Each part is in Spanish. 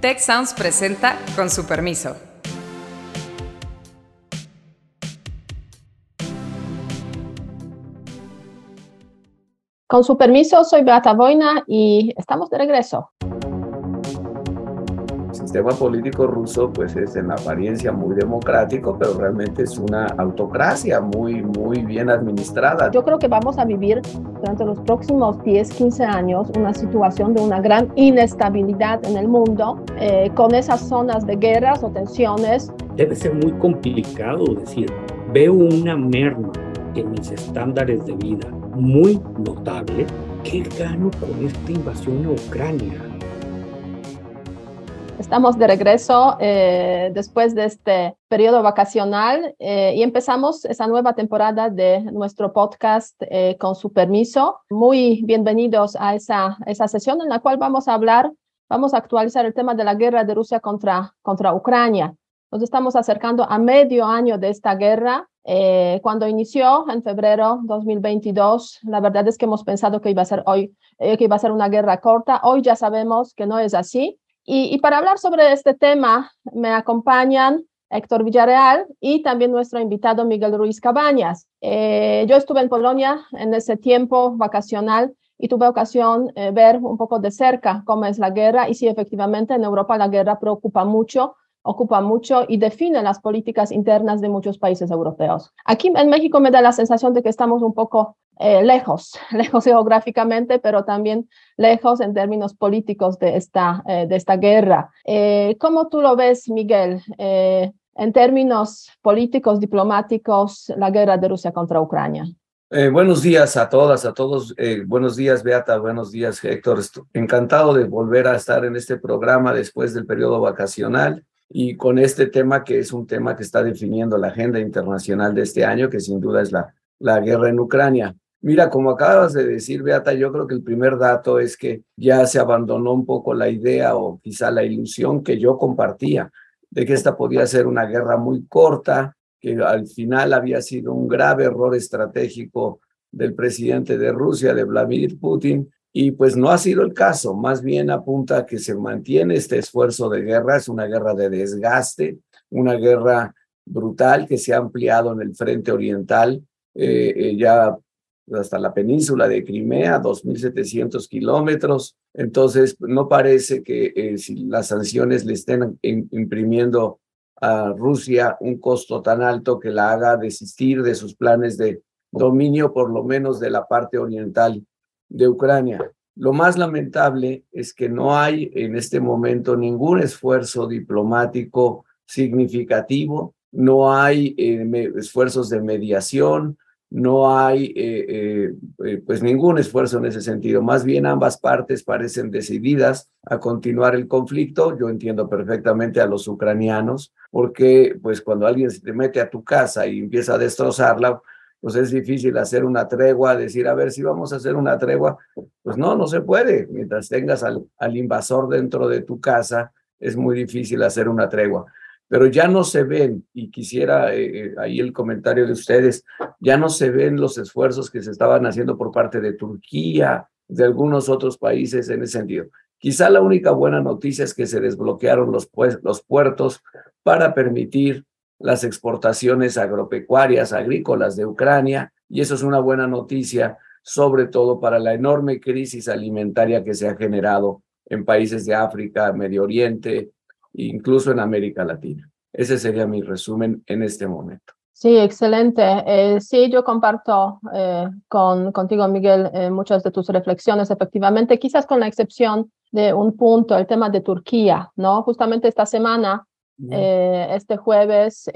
Tech Sounds presenta con su permiso. Con su permiso, soy Beata Boina y estamos de regreso sistema político ruso pues es en apariencia muy democrático, pero realmente es una autocracia muy, muy bien administrada. Yo creo que vamos a vivir durante los próximos 10, 15 años una situación de una gran inestabilidad en el mundo, eh, con esas zonas de guerras o tensiones. Debe ser muy complicado decir, veo una merma en mis estándares de vida muy notable. ¿Qué gano con esta invasión a Ucrania? Estamos de regreso eh, después de este periodo vacacional eh, y empezamos esa nueva temporada de nuestro podcast eh, con su permiso. Muy bienvenidos a esa, esa sesión en la cual vamos a hablar, vamos a actualizar el tema de la guerra de Rusia contra, contra Ucrania. Nos estamos acercando a medio año de esta guerra. cuando inició en febrero 2022, la verdad es que hemos pensado que iba a ser hoy, que iba a ser una guerra corta. Hoy ya sabemos que no es así y, para hablar sobre este tema me acompañan Héctor Villarreal y también nuestro invitado Miguel Ruiz Cabañas. Eh, yo estuve en Polonia en ese tiempo vacacional y tuve ocasión eh, ver un poco de cerca cómo es la guerra y sí, efectivamente, en Europa la guerra preocupa mucho, ocupa mucho y define las políticas internas de muchos países europeos. Aquí en México me da la sensación de que estamos un poco eh, lejos, lejos geográficamente, pero también lejos en términos políticos de esta, eh, de esta guerra. Eh, ¿Cómo tú lo ves, Miguel, en términos políticos, diplomáticos, la guerra de Rusia contra Ucrania? buenos días a todas, a todos. buenos días, Beata. Buenos días, Héctor. Encantado de volver a estar en este programa después del periodo vacacional y con este tema que es un tema que está definiendo la agenda internacional de este año, que sin duda es la, la guerra en Ucrania. Mira, como acabas de decir, Beata, yo creo que el primer dato es que ya se abandonó un poco la idea o quizá la ilusión que yo compartía de que esta podía ser una guerra muy corta, que al final había sido un grave error estratégico del presidente de Rusia, de Vladimir Putin, y pues no ha sido el caso, más bien apunta a que se mantiene este esfuerzo de guerra, es una guerra de desgaste, una guerra brutal que se ha ampliado en el frente oriental, eh, eh, ya hasta la península de Crimea, 2.700 kilómetros. Entonces, no parece que eh, si las sanciones le estén imprimiendo a Rusia un costo tan alto que la haga desistir de sus planes de dominio, por lo menos de la parte oriental de Ucrania. Lo más lamentable es que no hay en este momento ningún esfuerzo diplomático significativo, no hay eh, esfuerzos de mediación, no hay eh, eh, pues ningún esfuerzo en ese sentido. Más bien ambas partes parecen decididas a continuar el conflicto. Yo entiendo perfectamente a los ucranianos porque pues cuando alguien se te mete a tu casa y empieza a destrozarla, pues es difícil hacer una tregua, decir, a ver si vamos a hacer una tregua. Pues no, no se puede. Mientras tengas al, al invasor dentro de tu casa, es muy difícil hacer una tregua pero ya no se ven, y quisiera eh, eh, ahí el comentario de ustedes, ya no se ven los esfuerzos que se estaban haciendo por parte de Turquía, de algunos otros países en ese sentido. Quizá la única buena noticia es que se desbloquearon los, pues, los puertos para permitir las exportaciones agropecuarias, agrícolas de Ucrania, y eso es una buena noticia, sobre todo para la enorme crisis alimentaria que se ha generado en países de África, Medio Oriente, incluso en América Latina. Ese sería mi resumen en este momento. Sí, excelente. Eh, sí, yo comparto eh, con, contigo, Miguel, eh, muchas de tus reflexiones, efectivamente, quizás con la excepción de un punto, el tema de Turquía, ¿no? Justamente esta semana, este jueves,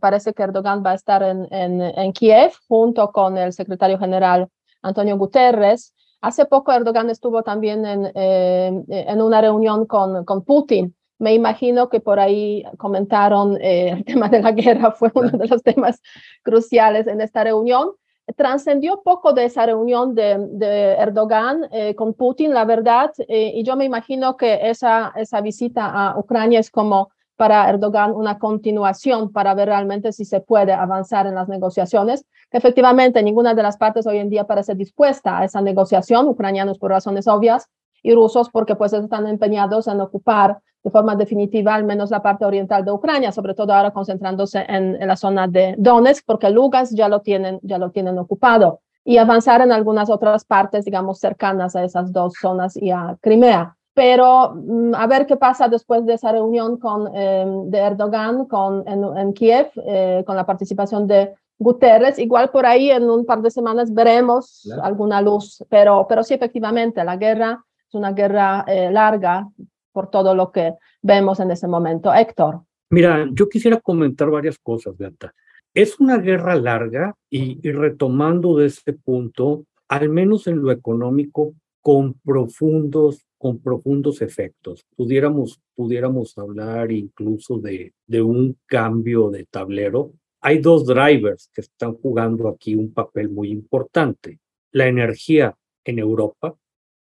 parece que Erdogan va a estar en, en, en, Kiev junto con el secretario general Antonio Guterres. Hace poco Erdogan estuvo también en, en una reunión con, con Putin me imagino que por ahí comentaron eh, el tema de la guerra, fue uno de los temas cruciales en esta reunión. Trascendió poco de esa reunión de, Erdogan eh, con Putin, la verdad, eh, y yo me imagino que esa, esa visita a Ucrania es como para Erdogan una continuación para ver realmente si se puede avanzar en las negociaciones. Efectivamente, ninguna de las partes hoy en día parece dispuesta a esa negociación, ucranianos por razones obvias y rusos porque pues están empeñados en ocupar de forma definitiva al menos la parte oriental de Ucrania, sobre todo ahora concentrándose en, la zona de Donetsk, porque Lugas ya lo tienen, ya lo tienen ocupado, y avanzar en algunas otras partes, digamos, cercanas a esas dos zonas y a Crimea. Pero mm, a ver qué pasa después de esa reunión con, em, de Erdogan con, en, Kiev, eh, con la participación de Guterres. Igual por ahí en un par de semanas veremos alguna luz, pero, pero sí, efectivamente, la guerra es una guerra eh, larga, por todo lo que vemos en ese momento. Héctor. Mira, yo quisiera comentar varias cosas, Beata. Es una guerra larga y, retomando de este punto, al menos en lo económico, con profundos, con profundos efectos. Pudiéramos, pudiéramos hablar incluso de, de un cambio de tablero. Hay dos drivers que están jugando aquí un papel muy importante. La energía en Europa,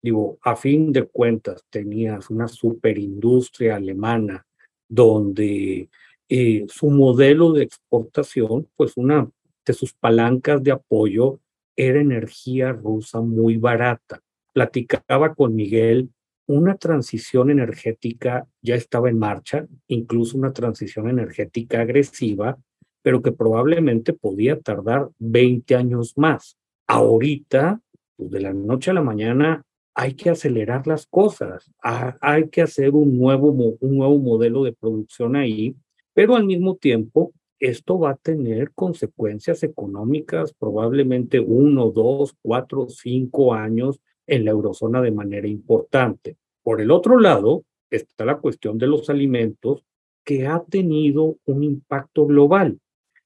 Digo, a fin de cuentas, tenías una superindustria alemana donde eh, su modelo de exportación, pues una de sus palancas de apoyo era energía rusa muy barata. Platicaba con Miguel, una transición energética ya estaba en marcha, incluso una transición energética agresiva, pero que probablemente podía tardar 20 años más. Ahorita, pues de la noche a la mañana, hay que acelerar las cosas, hay que hacer un nuevo, un nuevo modelo de producción ahí, pero al mismo tiempo esto va a tener consecuencias económicas, probablemente uno, dos, cuatro, cinco años en la eurozona de manera importante. Por el otro lado, está la cuestión de los alimentos que ha tenido un impacto global.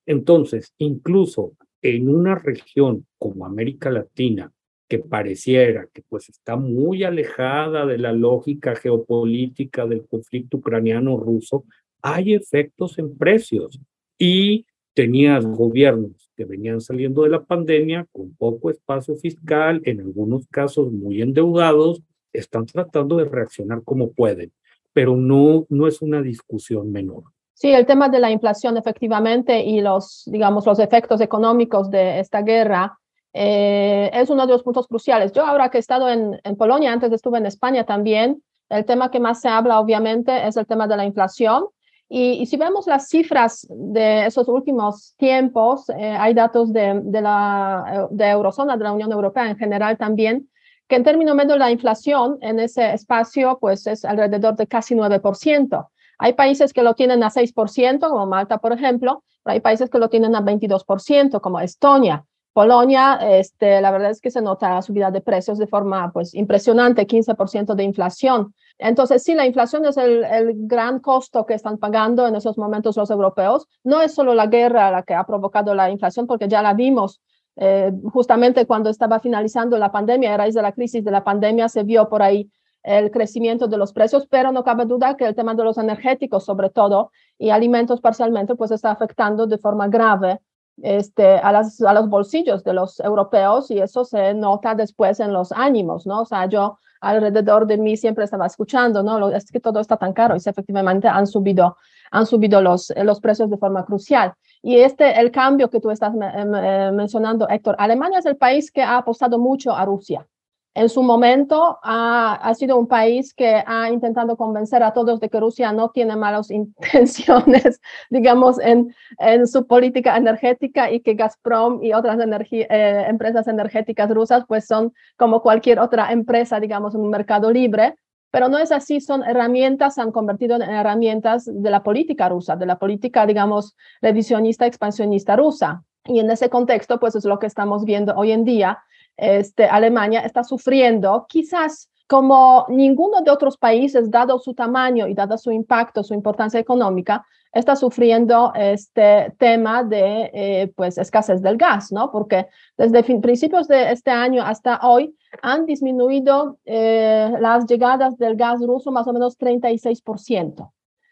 Entonces, incluso en una región como América Latina, que pareciera que pues está muy alejada de la lógica geopolítica del conflicto ucraniano-ruso, hay efectos en precios y tenías gobiernos que venían saliendo de la pandemia con poco espacio fiscal, en algunos casos muy endeudados, están tratando de reaccionar como pueden, pero no, no es una discusión menor. Sí, el tema de la inflación efectivamente y los, digamos, los efectos económicos de esta guerra eh, es uno de los puntos cruciales. Yo ahora que he estado en, en, Polonia, antes estuve en España también, el tema que más se habla obviamente es el tema de la inflación. Y, si vemos las cifras de esos últimos tiempos, eh, hay datos de, de la de eurozona, de la Unión Europea en general también, que en términos medio la inflación en ese espacio pues es alrededor de casi 9%. Hay países que lo tienen a 6%, como Malta, por ejemplo, pero hay países que lo tienen a 22%, como Estonia. Polonia, este, la verdad es que se nota la subida de precios de forma pues, impresionante, 15% de inflación. Entonces, sí, la inflación es el, el, gran costo que están pagando en esos momentos los europeos. No es solo la guerra la que ha provocado la inflación, porque ya la vimos eh, justamente cuando estaba finalizando la pandemia, a raíz de la crisis de la pandemia, se vio por ahí el crecimiento de los precios, pero no cabe duda que el tema de los energéticos, sobre todo, y alimentos parcialmente, pues está afectando de forma grave este, a, las, a los bolsillos de los europeos y eso se nota después en los ánimos, ¿no? O sea, yo alrededor de mí siempre estaba escuchando, ¿no? Es que todo está tan caro y efectivamente han subido, han subido los, los precios de forma crucial. Y este, el cambio que tú estás mencionando, Héctor, Alemania es el país que ha apostado mucho a Rusia en su momento ha, ha, sido un país que ha intentado convencer a todos de que Rusia no tiene malas intenciones, digamos, en, en su política energética y que Gazprom y otras eh, empresas energéticas rusas pues son como cualquier otra empresa, digamos, en un mercado libre. Pero no es así, son herramientas, se han convertido en herramientas de la política rusa, de la política, digamos, revisionista, expansionista rusa. Y en ese contexto, pues es lo que estamos viendo hoy en día, este, Alemania está sufriendo, quizás como ninguno de otros países, dado su tamaño y dado su impacto, su importancia económica, está sufriendo este tema de eh, pues escasez del gas, ¿no? Porque desde principios de este año hasta hoy han disminuido eh, las llegadas del gas ruso más o menos 36%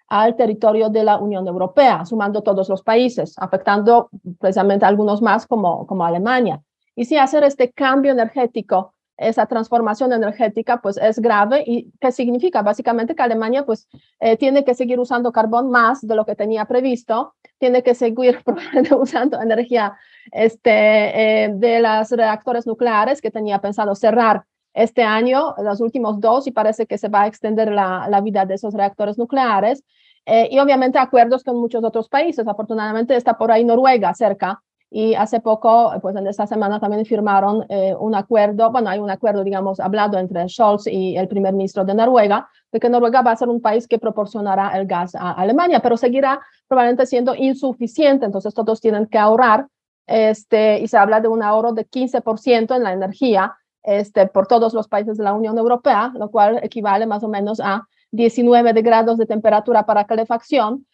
al territorio de la Unión Europea, sumando todos los países, afectando precisamente a algunos más como, como Alemania. Y si hacer este cambio energético, esa transformación energética, pues es grave. ¿Y qué significa? Básicamente que Alemania, pues, eh, tiene que seguir usando carbón más de lo que tenía previsto, tiene que seguir usando energía este, eh, de los reactores nucleares que tenía pensado cerrar este año, los últimos dos, y parece que se va a extender la, vida de esos reactores nucleares. Eh, y obviamente acuerdos con muchos otros países. Afortunadamente está por ahí Noruega cerca. Y hace poco, pues en esta semana también firmaron eh, un acuerdo, bueno, hay un acuerdo, digamos, hablado entre Scholz y el primer ministro de Noruega, de que Noruega va a ser un país que proporcionará el gas a Alemania, pero seguirá probablemente siendo insuficiente, entonces todos tienen que ahorrar, este, y se habla de un ahorro de 15% en la energía este, por todos los países de la Unión Europea, lo cual equivale más o menos a 19 de grados de temperatura para calefacción.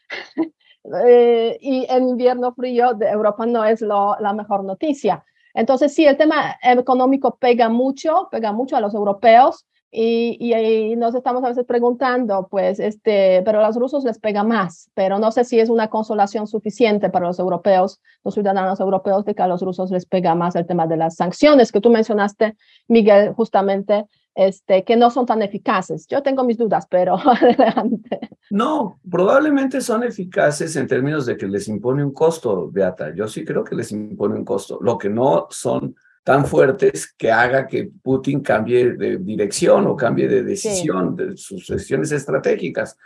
Eh, y en invierno frío de Europa no es la mejor noticia. Entonces, sí, el tema económico pega mucho, pega mucho a los europeos y, y, y, nos estamos a veces preguntando, pues, este, pero a los rusos les pega más, pero no sé si es una consolación suficiente para los europeos, los ciudadanos europeos, de que a los rusos les pega más el tema de las sanciones que tú mencionaste, Miguel, justamente este, que no son tan eficaces. Yo tengo mis dudas, pero adelante. No, probablemente son eficaces en términos de que les impone un costo, Beata. Yo sí creo que les impone un costo. Lo que no son tan fuertes que haga que Putin cambie de dirección o cambie de decisión sí. de sus decisiones estratégicas.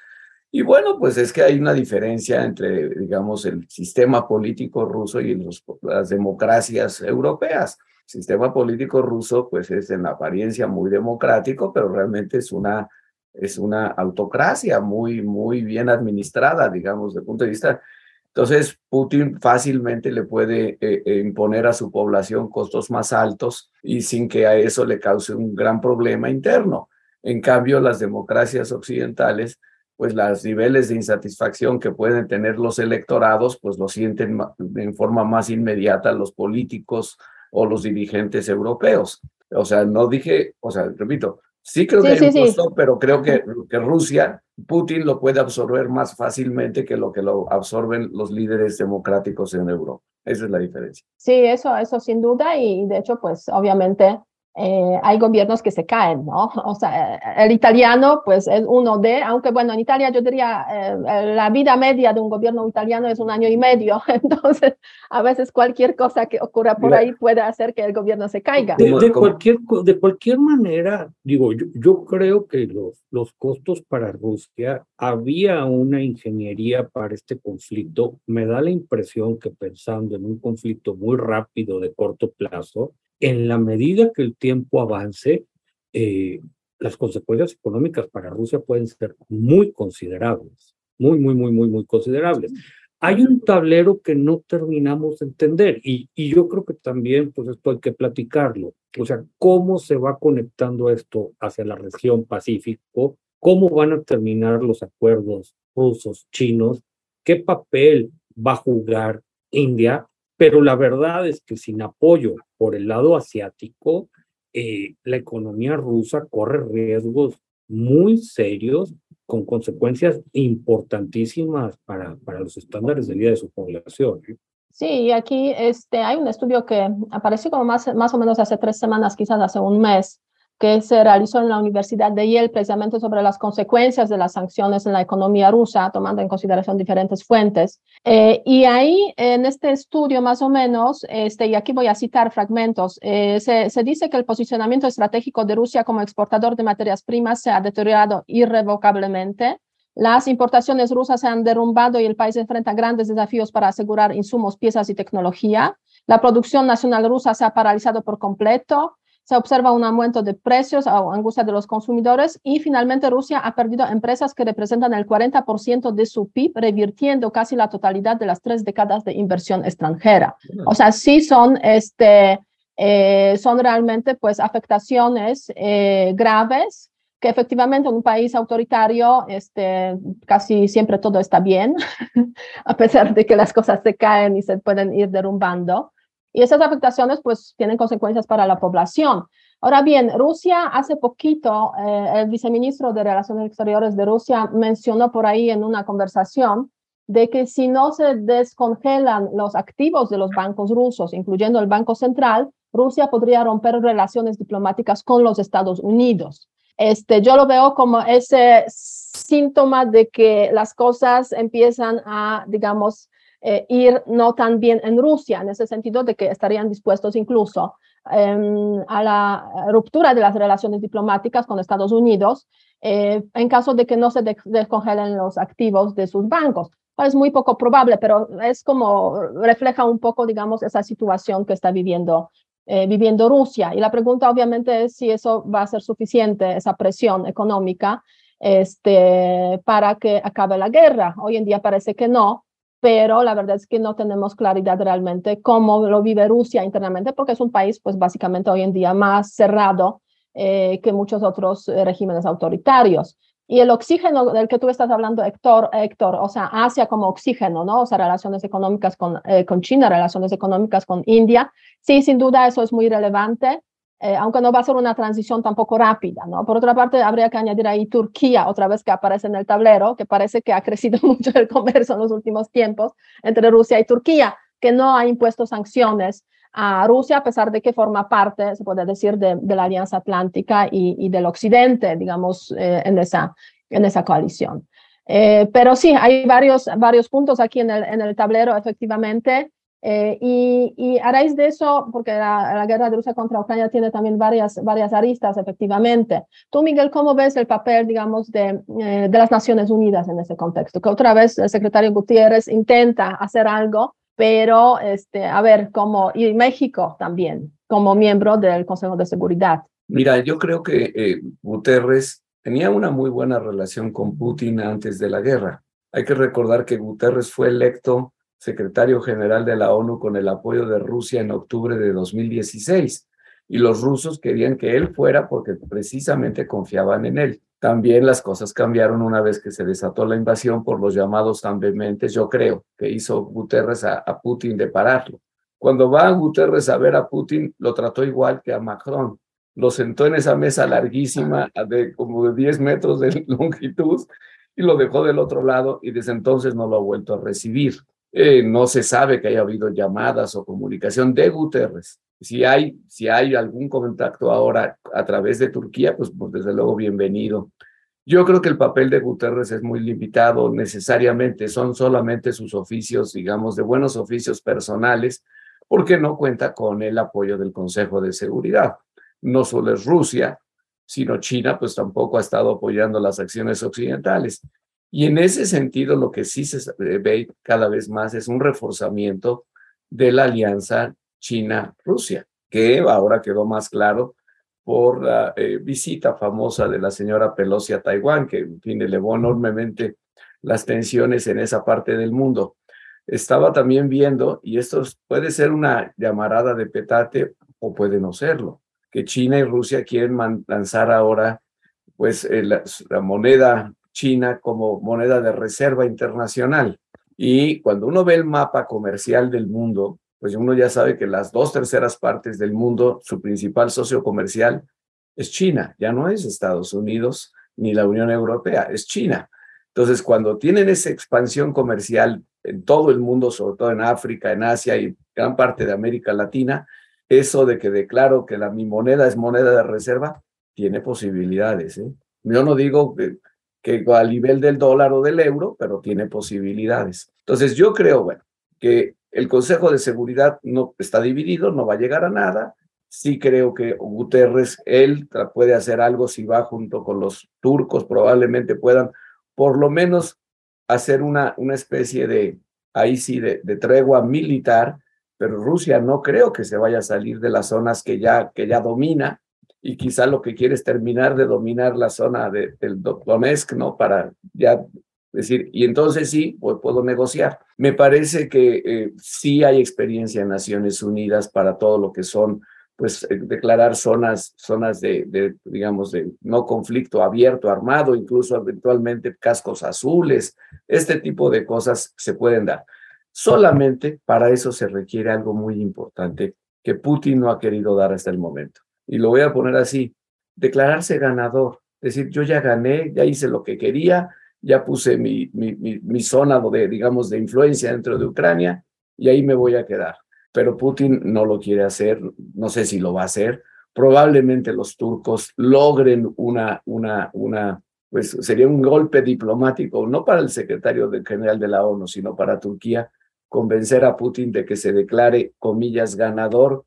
Y bueno, pues es que hay una diferencia entre, digamos, el sistema político ruso y los, las democracias europeas sistema político ruso pues es en apariencia muy democrático, pero realmente es una, es una autocracia muy, muy bien administrada, digamos, desde el punto de vista. Entonces, Putin fácilmente le puede eh, eh, imponer a su población costos más altos y sin que a eso le cause un gran problema interno. En cambio, las democracias occidentales, pues los niveles de insatisfacción que pueden tener los electorados, pues lo sienten en forma más inmediata los políticos, o los dirigentes europeos. O sea, no dije, o sea, repito, sí creo sí, que hay sí, un costo, sí. pero creo que, que Rusia, Putin lo puede absorber más fácilmente que lo que lo absorben los líderes democráticos en Europa. Esa es la diferencia. Sí, eso, eso sin duda, y de hecho, pues obviamente eh, hay gobiernos que se caen, ¿no? O sea, el italiano, pues es uno de, aunque bueno, en Italia yo diría, eh, la vida media de un gobierno italiano es un año y medio, entonces a veces cualquier cosa que ocurra por ahí puede hacer que el gobierno se caiga. De, de cualquier, de cualquier manera, digo, yo, yo creo que los, los costos para Rusia, había una ingeniería para este conflicto, me da la impresión que pensando en un conflicto muy rápido de corto plazo, en la medida que el tiempo avance, eh, las consecuencias económicas para Rusia pueden ser muy considerables, muy, muy, muy, muy, muy considerables. Hay un tablero que no terminamos de entender y, y yo creo que también, pues esto hay que platicarlo. O sea, cómo se va conectando esto hacia la región Pacífico, cómo van a terminar los acuerdos rusos, chinos, qué papel va a jugar India pero la verdad es que sin apoyo por el lado asiático, eh, la economía rusa corre riesgos muy serios con consecuencias importantísimas para, para los estándares de vida de su población. ¿eh? Sí, aquí este, hay un estudio que apareció como más, más o menos hace tres semanas, quizás hace un mes, que se realizó en la Universidad de Yale precisamente sobre las consecuencias de las sanciones en la economía rusa, tomando en consideración diferentes fuentes. Eh, y ahí, en este estudio más o menos, este, y aquí voy a citar fragmentos, eh, se, se dice que el posicionamiento estratégico de Rusia como exportador de materias primas se ha deteriorado irrevocablemente. Las importaciones rusas se han derrumbado y el país enfrenta grandes desafíos para asegurar insumos, piezas y tecnología. La producción nacional rusa se ha paralizado por completo se observa un aumento de precios o angustia de los consumidores y finalmente Rusia ha perdido empresas que representan el 40% de su PIB, revirtiendo casi la totalidad de las tres décadas de inversión extranjera. O sea, sí son, este, eh, son realmente pues afectaciones eh, graves que efectivamente en un país autoritario este, casi siempre todo está bien, a pesar de que las cosas se caen y se pueden ir derrumbando. Y esas afectaciones pues tienen consecuencias para la población. Ahora bien, Rusia hace poquito, eh, el viceministro de Relaciones Exteriores de Rusia mencionó por ahí en una conversación de que si no se descongelan los activos de los bancos rusos, incluyendo el Banco Central, Rusia podría romper relaciones diplomáticas con los Estados Unidos. Este, yo lo veo como ese síntoma de que las cosas empiezan a, digamos, eh, ir no tan bien en Rusia, en ese sentido de que estarían dispuestos incluso em, a la ruptura de las relaciones diplomáticas con Estados Unidos eh, en caso de que no se descongelen los activos de sus bancos. Es muy poco probable, pero es como refleja un poco, digamos, esa situación que está viviendo, eh, viviendo Rusia. Y la pregunta obviamente es si eso va a ser suficiente, esa presión económica, este, para que acabe la guerra. Hoy en día parece que no, pero la verdad es que no tenemos claridad realmente cómo lo vive Rusia internamente, porque es un país, pues básicamente hoy en día más cerrado eh, que muchos otros eh, regímenes autoritarios. Y el oxígeno del que tú estás hablando, Héctor, Héctor, o sea, Asia como oxígeno, ¿no? O sea, relaciones económicas con, eh, con China, relaciones económicas con India. Sí, sin duda eso es muy relevante, aunque no va a ser una transición tampoco rápida, ¿no? Por otra parte, habría que añadir ahí Turquía, otra vez que aparece en el tablero, que parece que ha crecido mucho el comercio en los últimos tiempos entre Rusia y Turquía, que no ha impuesto sanciones a Rusia, a pesar de que forma parte, se puede decir, de, la Alianza Atlántica y, del Occidente, digamos, eh, en, esa, en esa coalición. Eh, pero sí, hay varios, varios puntos aquí en el, en el tablero, efectivamente. Eh, y, a raíz de eso, porque la, guerra de Rusia contra Ucrania tiene también varias, varias aristas, efectivamente. Tú, Miguel, ¿cómo ves el papel, digamos, de, de las Naciones Unidas en ese contexto? Que otra vez el secretario Gutiérrez intenta hacer algo, pero este, a ver, como, y México también, como miembro del Consejo de Seguridad. Mira, yo creo que eh, Guterres tenía una muy buena relación con Putin antes de la guerra. Hay que recordar que Guterres fue electo secretario general de la ONU con el apoyo de Rusia en octubre de 2016 y los rusos querían que él fuera porque precisamente confiaban en él. También las cosas cambiaron una vez que se desató la invasión por los llamados tan vehementes, yo creo, que hizo Guterres a, Putin de pararlo. Cuando va Guterres a ver a Putin, lo trató igual que a Macron. Lo sentó en esa mesa larguísima de como de 10 metros de longitud y lo dejó del otro lado y desde entonces no lo ha vuelto a recibir. Eh, no se sabe que haya habido llamadas o comunicación de Guterres. Si hay, si hay algún contacto ahora a través de Turquía, pues, pues desde luego bienvenido. Yo creo que el papel de Guterres es muy limitado necesariamente, son solamente sus oficios, digamos, de buenos oficios personales, porque no cuenta con el apoyo del Consejo de Seguridad. No solo es Rusia, sino China, pues tampoco ha estado apoyando las acciones occidentales. Y en ese sentido, lo que sí se ve cada vez más es un reforzamiento de la alianza China-Rusia, que ahora quedó más claro por la eh, visita famosa de la señora Pelosi a Taiwán, que en fin, elevó enormemente las tensiones en esa parte del mundo. Estaba también viendo, y esto puede ser una llamarada de petate o puede no serlo, que China y Rusia quieren lanzar ahora pues eh, la moneda China como moneda de reserva internacional. Y cuando uno ve el mapa comercial del mundo, pues uno ya sabe que las dos terceras partes del mundo, su principal socio comercial es China, ya no es Estados Unidos ni la Unión Europea, es China. Entonces, cuando tienen esa expansión comercial en todo el mundo, sobre todo en África, en Asia y gran parte de América Latina, eso de que declaro que la, mi moneda es moneda de reserva, tiene posibilidades. ¿eh? Yo no digo que que a nivel del dólar o del euro, pero tiene posibilidades. Entonces yo creo, que el Consejo de Seguridad no está dividido, no va a llegar a nada. Sí creo que Guterres, él puede hacer algo si va junto con los turcos, probablemente puedan por lo menos hacer una, una especie de, ahí sí, de, de tregua militar, pero Rusia no creo que se vaya a salir de las zonas que ya, que ya domina y quizá lo que quiere es terminar de dominar la zona de, del Donetsk, ¿no? Para ya decir, y entonces sí, pues puedo negociar. Me parece que eh, sí hay experiencia en Naciones Unidas para todo lo que son, pues, eh, declarar zonas, zonas de, de, digamos, de no conflicto abierto, armado, incluso eventualmente cascos azules, este tipo de cosas se pueden dar. Solamente para eso se requiere algo muy importante que Putin no ha querido dar hasta el momento y lo voy a poner así, declararse ganador, decir, yo ya gané, ya hice lo que quería, ya puse mi, mi, mi, zona de, digamos, de influencia dentro de Ucrania y ahí me voy a quedar. Pero Putin no lo quiere hacer, no sé si lo va a hacer. Probablemente los turcos logren una, una, una, pues sería un golpe diplomático, no para el secretario general de la ONU, sino para Turquía, convencer a Putin de que se declare, comillas, ganador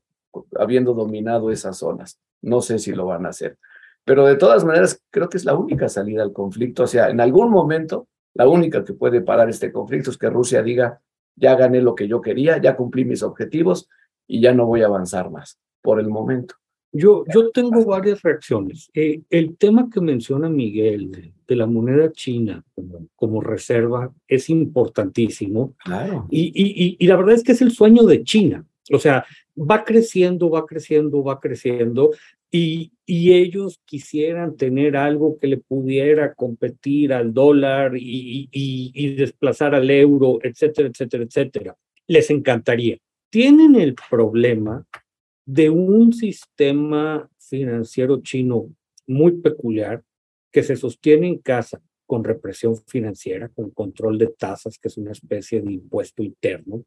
habiendo dominado esas zonas. No sé si lo van a hacer. Pero de todas maneras, creo que es la única salida al conflicto. O sea, en algún momento, la única que puede parar este conflicto es que Rusia diga, ya gané lo que yo quería, ya cumplí mis objetivos y ya no voy a avanzar más por el momento. Yo, yo tengo varias reacciones. Eh, el tema que menciona Miguel de, la moneda china como, como, reserva es importantísimo. Claro. Y, y, y, la verdad es que es el sueño de China. O sea, va creciendo, va creciendo, va creciendo. Y, y ellos quisieran tener algo que le pudiera competir al dólar y, y, y desplazar al euro, etcétera, etcétera, etcétera. Les encantaría. Tienen el problema de un sistema financiero chino muy peculiar que se sostiene en casa con represión financiera, con control de tasas, que es una especie de impuesto interno.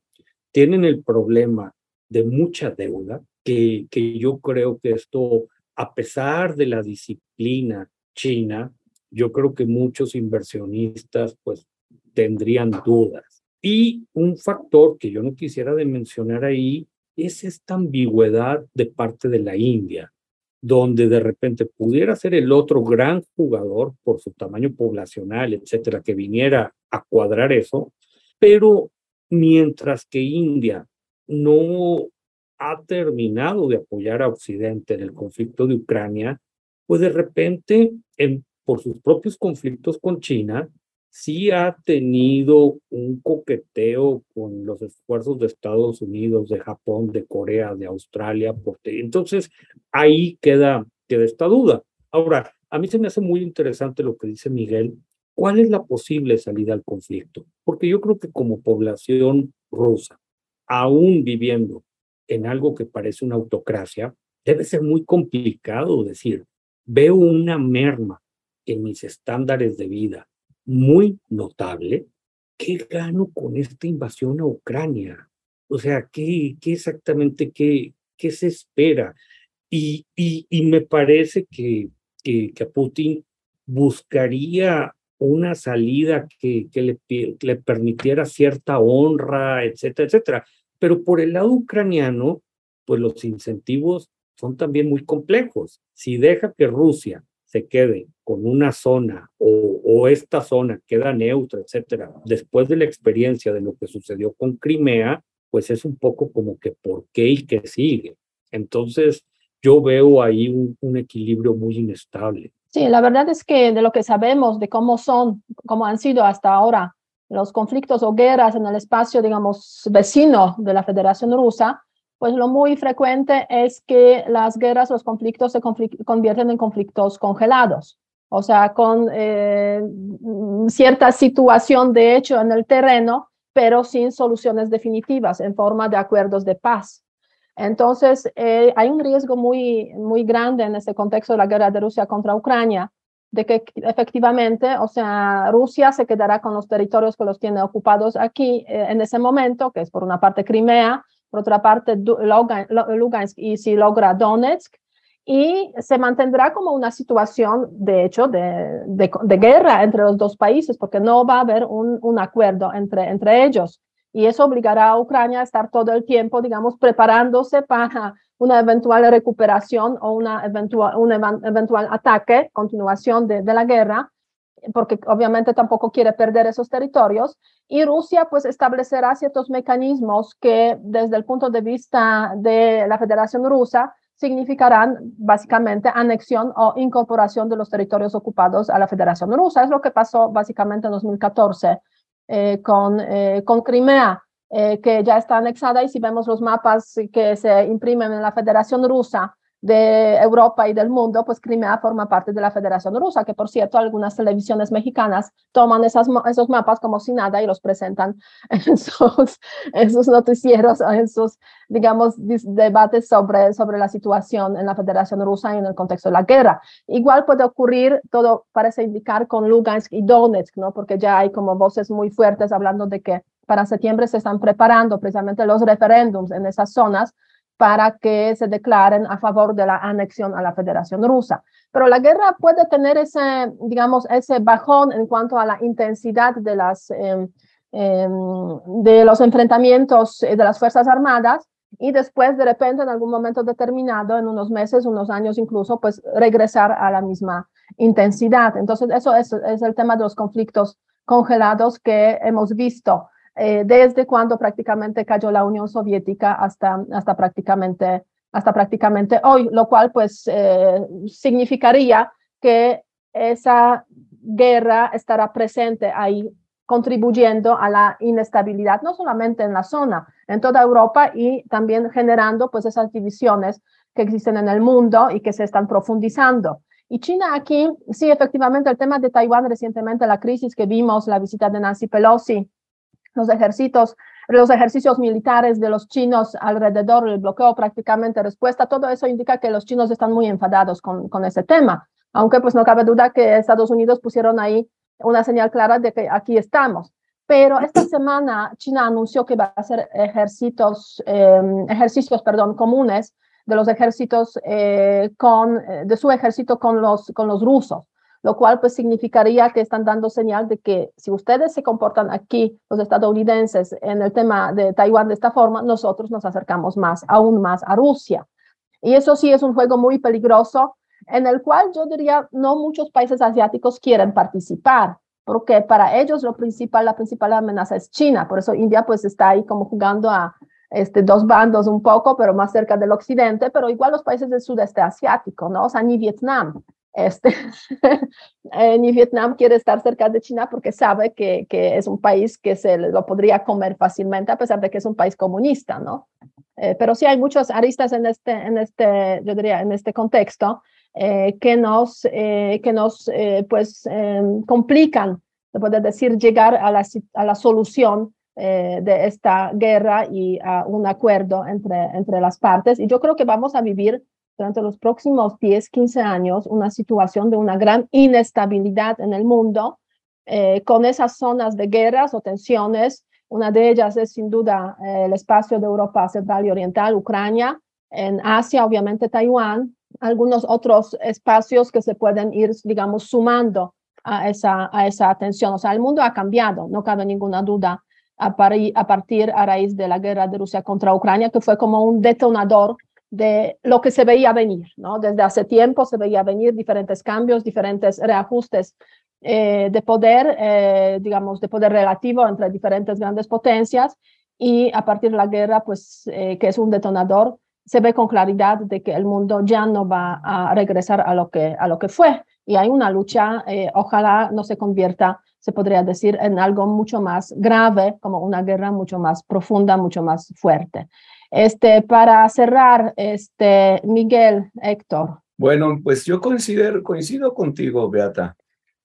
Tienen el problema de mucha deuda, que, que yo creo que esto, a pesar de la disciplina china, yo creo que muchos inversionistas pues tendrían dudas. Y un factor que yo no quisiera de mencionar ahí es esta ambigüedad de parte de la India, donde de repente pudiera ser el otro gran jugador por su tamaño poblacional, etcétera, que viniera a cuadrar eso, pero mientras que India no ha terminado de apoyar a Occidente en el conflicto de Ucrania, pues de repente, en, por sus propios conflictos con China, sí ha tenido un coqueteo con los esfuerzos de Estados Unidos, de Japón, de Corea, de Australia. Porque, entonces, ahí queda, queda esta duda. Ahora, a mí se me hace muy interesante lo que dice Miguel. ¿Cuál es la posible salida al conflicto? Porque yo creo que como población rusa, aún viviendo en algo que parece una autocracia, debe ser muy complicado decir, veo una merma en mis estándares de vida, muy notable. ¿Qué gano con esta invasión a Ucrania? O sea, ¿qué, qué exactamente qué, qué se espera? Y, y, y me parece que, que, Putin buscaría una salida que, que le, le permitiera cierta honra, etcétera, etcétera. Pero por el lado ucraniano, pues los incentivos son también muy complejos. Si deja que Rusia se quede con una zona o, esta zona queda neutra, etcétera, después de la experiencia de lo que sucedió con Crimea, pues es un poco como que por qué y qué sigue. Entonces, yo veo ahí un, un equilibrio muy inestable. Sí, la verdad es que de lo que sabemos de cómo son, cómo han sido hasta ahora los conflictos o guerras en el espacio, digamos, vecino de la Federación Rusa, pues lo muy frecuente es que las guerras, los conflictos se convierten en conflictos congelados, o sea, con eh, cierta situación de hecho en el terreno, pero sin soluciones definitivas en forma de acuerdos de paz. Entonces, eh, hay un riesgo muy, muy grande en este contexto de la guerra de Rusia contra Ucrania, de que efectivamente, o sea, Rusia se quedará con los territorios que los tiene ocupados aquí eh, en ese momento, que es por una parte Crimea, por otra parte Lugansk y si logra Donetsk, y se mantendrá como una situación, de hecho, de, de, de, guerra entre los dos países, porque no va a haber un, un acuerdo entre, entre ellos. Y eso obligará a Ucrania a estar todo el tiempo, digamos, preparándose para una eventual recuperación o una eventual, un eventual ataque, continuación de, la guerra, porque obviamente tampoco quiere perder esos territorios, y Rusia pues establecerá ciertos mecanismos que desde el punto de vista de la Federación Rusa significarán básicamente anexión o incorporación de los territorios ocupados a la Federación Rusa. Es lo que pasó básicamente en 2014 eh, con, eh, con Crimea, eh, que ya está anexada y si vemos los mapas que se imprimen en la Federación Rusa, de Europa y del mundo, pues Crimea forma parte de la Federación Rusa, que por cierto algunas televisiones mexicanas toman esas, esos mapas como si nada y los presentan en sus, en sus noticieros, en sus, digamos, debates sobre, sobre la situación en la Federación Rusa y en el contexto de la guerra. Igual puede ocurrir, todo parece indicar con Lugansk y Donetsk, ¿no? Porque ya hay como voces muy fuertes hablando de que para septiembre se están preparando precisamente los referéndums en esas zonas para que se declaren a favor de la anexión a la Federación Rusa. Pero la guerra puede tener ese, digamos, ese bajón en cuanto a la intensidad de, las, eh, eh, de los enfrentamientos de las Fuerzas Armadas y después de repente en algún momento determinado, en unos meses, unos años incluso, pues regresar a la misma intensidad. Entonces, eso es, es el tema de los conflictos congelados que hemos visto eh, desde cuando prácticamente cayó la Unión Soviética hasta, hasta, prácticamente, hasta prácticamente hoy, lo cual pues eh, significaría que esa guerra estará presente ahí contribuyendo a la inestabilidad, no solamente en la zona, en toda Europa y también generando pues esas divisiones que existen en el mundo y que se están profundizando. Y China aquí, sí, efectivamente, el tema de Taiwán recientemente, la crisis que vimos, la visita de Nancy Pelosi, los ejércitos, los ejercicios militares de los chinos alrededor, el bloqueo prácticamente respuesta, todo eso indica que los chinos están muy enfadados con, con ese tema, aunque pues no cabe duda que Estados Unidos pusieron ahí una señal clara de que aquí estamos. Pero esta semana China anunció que va a hacer ejercicios, em, ejercicios perdón, comunes de los ejércitos eh, con, eh, de su ejército con los, con los rusos, lo cual pues significaría que están dando señal de que si ustedes se comportan aquí, los estadounidenses, en el tema de Taiwán de esta forma, nosotros nos acercamos más, aún más a Rusia. Y eso sí es un juego muy peligroso en el cual yo diría no muchos países asiáticos quieren participar, porque para ellos lo principal, la principal amenaza es China, por eso India pues está ahí como jugando a este, dos bandos un poco, pero más cerca del occidente, pero igual los países del sudeste asiático, ¿no? O sea, ni Vietnam, este, eh, ni Vietnam quiere estar cerca de China porque sabe que, que, es un país que se lo podría comer fácilmente, a pesar de que es un país comunista, ¿no? Eh, pero sí hay muchos aristas en este, en este, yo diría, en este contexto eh, que nos, eh, que nos eh, pues, em, complican, se puede decir, llegar a la, a la solución de esta guerra y a un acuerdo entre, entre las partes. Y yo creo que vamos a vivir durante los próximos 10, 15 años una situación de una gran inestabilidad en el mundo, con esas zonas de guerras o tensiones. Una de ellas es sin duda el espacio de Europa Central y Oriental, Ucrania, en Asia, obviamente Taiwán, algunos otros espacios que se pueden ir, digamos, sumando a esa, a esa atención. O sea, el mundo ha cambiado, no cabe ninguna duda, a, a partir a raíz de la guerra de Rusia contra Ucrania, que fue como un detonador de lo que se veía venir, ¿no? Desde hace tiempo se veía venir diferentes cambios, diferentes reajustes eh, de poder, eh, digamos, de poder relativo entre diferentes grandes potencias y a partir de la guerra, pues, eh, que es un detonador, se ve con claridad de que el mundo ya no va a regresar a lo que, a lo que fue. Y hay una lucha, ojalá no se convierta, se podría decir, en algo mucho más grave, como una guerra mucho más profunda, mucho más fuerte. Este, para cerrar, este, Miguel, Héctor. Bueno, pues yo coincido, coincido contigo, Beata.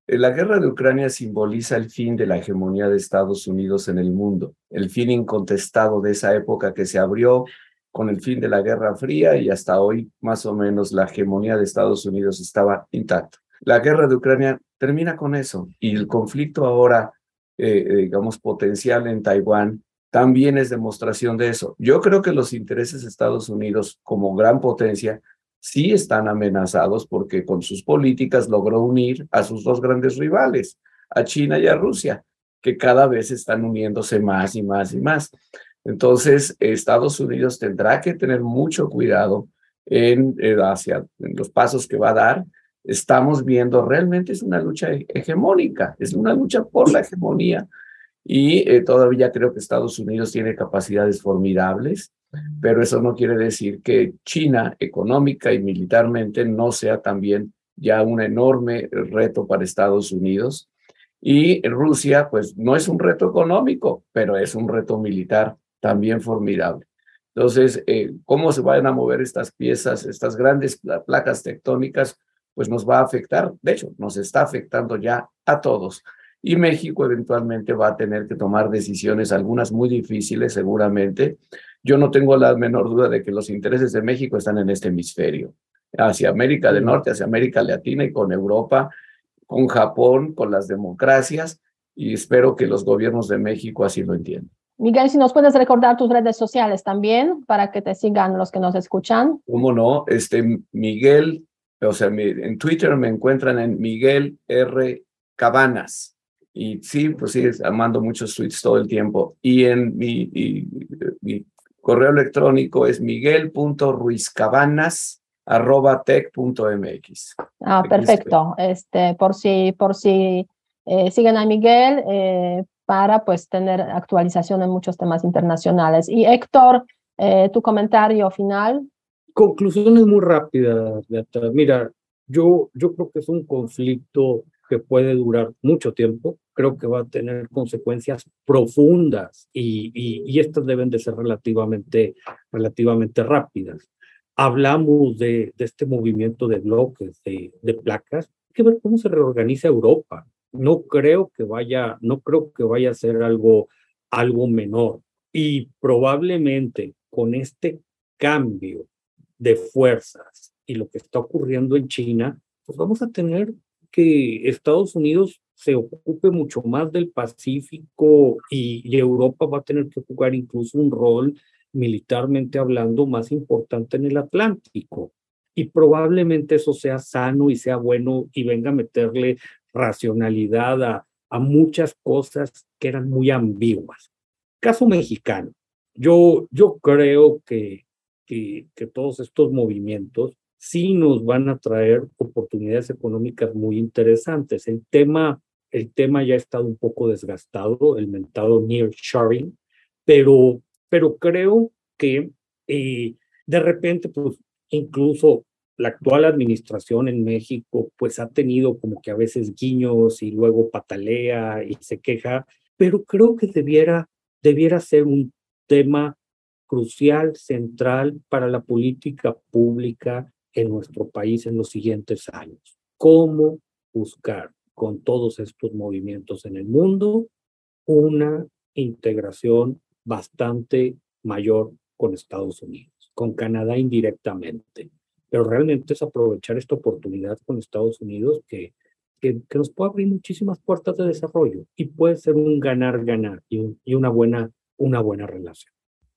Eh, la guerra de Ucrania simboliza el fin de la hegemonía de Estados Unidos en el mundo, el fin incontestado de esa época que se abrió con el fin de la Guerra Fría y hasta hoy más o menos la hegemonía de Estados Unidos estaba intacta. La guerra de Ucrania termina con eso y el conflicto ahora, eh, eh, digamos, potencial en Taiwán también es demostración de eso. Yo creo que los intereses de Estados Unidos como gran potencia sí están amenazados porque con sus políticas logró unir a sus dos grandes rivales, a China y a Rusia, que cada vez están uniéndose más y más y más. Entonces, Estados Unidos tendrá que tener mucho cuidado en, eh, hacia los pasos que va a dar. Estamos viendo, realmente es una lucha hegemónica, es una lucha por la hegemonía y eh, todavía creo que Estados Unidos tiene capacidades formidables, pero eso no quiere decir que China económica y militarmente no sea también ya un enorme reto para Estados Unidos. Y Rusia, pues no es un reto económico, pero es un reto militar también formidable. Entonces, eh, ¿cómo se van a mover estas piezas, estas grandes placas tectónicas? Pues nos va a afectar, de hecho, nos está afectando ya a todos. Y México eventualmente va a tener que tomar decisiones, algunas muy difíciles seguramente. Yo no tengo la menor duda de que los intereses de México están en este hemisferio, hacia América del Norte, hacia América Latina y con Europa, con Japón, con las democracias, y espero que los gobiernos de México así lo entiendan. Miguel, si nos puedes recordar tus redes sociales también para que te sigan los que nos escuchan. ¿Cómo no? Este, Miguel, o sea, en Twitter me encuentran en Miguel R. Cabanas. Y sí, pues sí, mando muchos tweets todo el tiempo. Y en mi, correo electrónico es miguel.ruizcabanas.tech.mx. Ah, perfecto. Este, por si, por si eh, siguen a Miguel, eh, para pues tener actualización en muchos temas internacionales. Y Héctor, eh, tu comentario final. Conclusiones muy rápidas, Mira, yo, yo creo que es un conflicto puede durar mucho tiempo, creo que va a tener consecuencias profundas y, estas deben de ser relativamente, relativamente rápidas. Hablamos de, de este movimiento de bloques, de, de placas, hay que ver cómo se reorganiza Europa. No creo que vaya, no creo que vaya a ser algo, algo menor. Y probablemente con este cambio de fuerzas y lo que está ocurriendo en China, pues vamos a tener que Estados Unidos se ocupe mucho más del Pacífico y, Europa va a tener que jugar incluso un rol militarmente hablando más importante en el Atlántico. Y probablemente eso sea sano y sea bueno y venga a meterle racionalidad a, muchas cosas que eran muy ambiguas. Caso mexicano. Yo, yo creo que, que todos estos movimientos sí nos van a traer oportunidades económicas muy interesantes. El tema, el tema ya ha estado un poco desgastado, el mentado nearshoring, pero, pero creo que eh, de repente, pues incluso la actual administración en México, pues ha tenido como que a veces guiños y luego patalea y se queja, pero creo que debiera, debiera ser un tema crucial, central para la política pública en nuestro país en los siguientes años. ¿Cómo buscar con todos estos movimientos en el mundo una integración bastante mayor con Estados Unidos, con Canadá indirectamente? Pero realmente es aprovechar esta oportunidad con Estados Unidos que, que, nos puede abrir muchísimas puertas de desarrollo y puede ser un ganar-ganar y, y una, buena, una buena relación.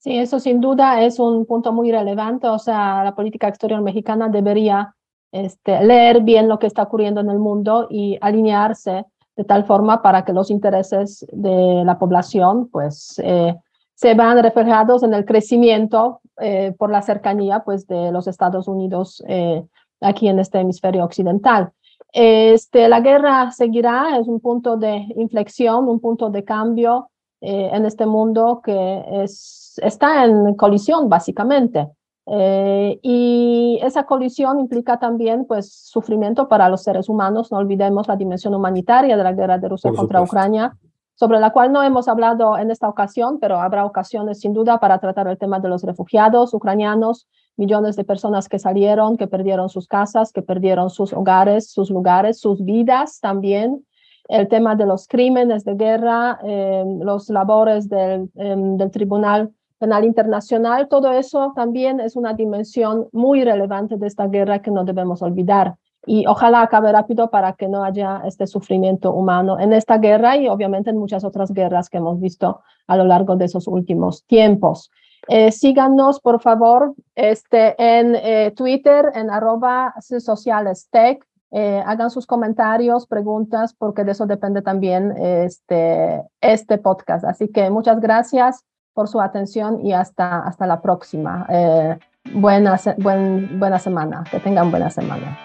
Sí, eso sin duda es un punto muy relevante. O sea, la política exterior mexicana debería este, leer bien lo que está ocurriendo en el mundo y alinearse de tal forma para que los intereses de la población pues eh, se vean reflejados en el crecimiento eh, por la cercanía pues de los Estados Unidos eh, aquí en este hemisferio occidental. Este, la guerra seguirá, es un punto de inflexión, un punto de cambio eh, en este mundo que es, está en colisión básicamente. Eh, y esa colisión implica también pues sufrimiento para los seres humanos. No olvidemos la dimensión humanitaria de la guerra de Rusia contra Ucrania, sobre la cual no hemos hablado en esta ocasión, pero habrá ocasiones sin duda para tratar el tema de los refugiados ucranianos, millones de personas que salieron, que perdieron sus casas, que perdieron sus hogares, sus lugares, sus vidas también el tema de los crímenes de guerra, em, los labores del, em, del, Tribunal Penal Internacional, todo eso también es una dimensión muy relevante de esta guerra que no debemos olvidar. Y ojalá acabe rápido para que no haya este sufrimiento humano en esta guerra y obviamente en muchas otras guerras que hemos visto a lo largo de esos últimos tiempos. Eh, síganos, por favor, este, en eh, Twitter, en arroba eh, hagan sus comentarios, preguntas, porque de eso depende también este, este podcast. Así que muchas gracias por su atención y hasta, hasta la próxima. Eh, buena, buena semana, que tengan buena semana.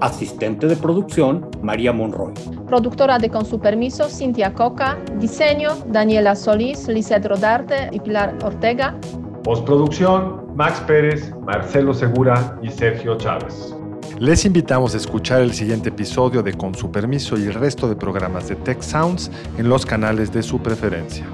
Asistente de producción, María Monroy. Productora de Con su permiso, Cintia Coca. Diseño, Daniela Solís, Lizeth Rodarte y Pilar Ortega. Postproducción, Max Pérez, Marcelo Segura y Sergio Chávez. Les invitamos a escuchar el siguiente episodio de Con su permiso y el resto de programas de Tech Sounds en los canales de su preferencia.